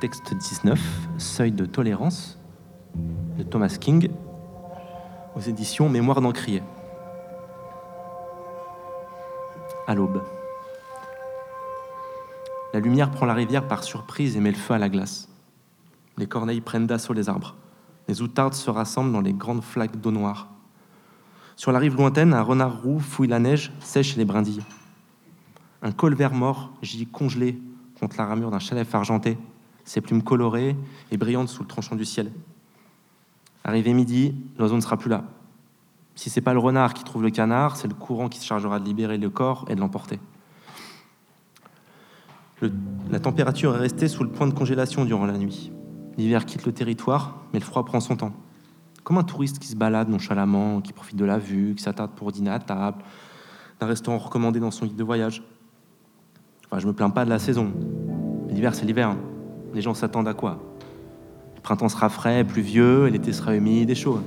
Texte 19, Seuil de tolérance, de Thomas King, aux éditions Mémoire d'Encrier. À l'aube. La lumière prend la rivière par surprise et met le feu à la glace. Les corneilles prennent d'assaut les arbres. Les outardes se rassemblent dans les grandes flaques d'eau noire. Sur la rive lointaine, un renard roux fouille la neige, sèche les brindilles. Un colvert mort gît congelé contre la ramure d'un chalet argenté, ses plumes colorées et brillantes sous le tranchant du ciel. Arrivé midi, l'oiseau ne sera plus là. Si c'est pas le renard qui trouve le canard, c'est le courant qui se chargera de libérer le corps et de l'emporter. la température est restée sous le point de congélation durant la nuit. L'hiver quitte le territoire, mais le froid prend son temps. Comme un touriste qui se balade nonchalamment, qui profite de la vue, qui s'attarde pour dîner à table, d'un restaurant recommandé dans son guide de voyage. Enfin, je me plains pas de la saison. L'hiver, c'est l'hiver. Les gens s'attendent à quoi? Le printemps sera frais, pluvieux, l'été sera humide et chaud.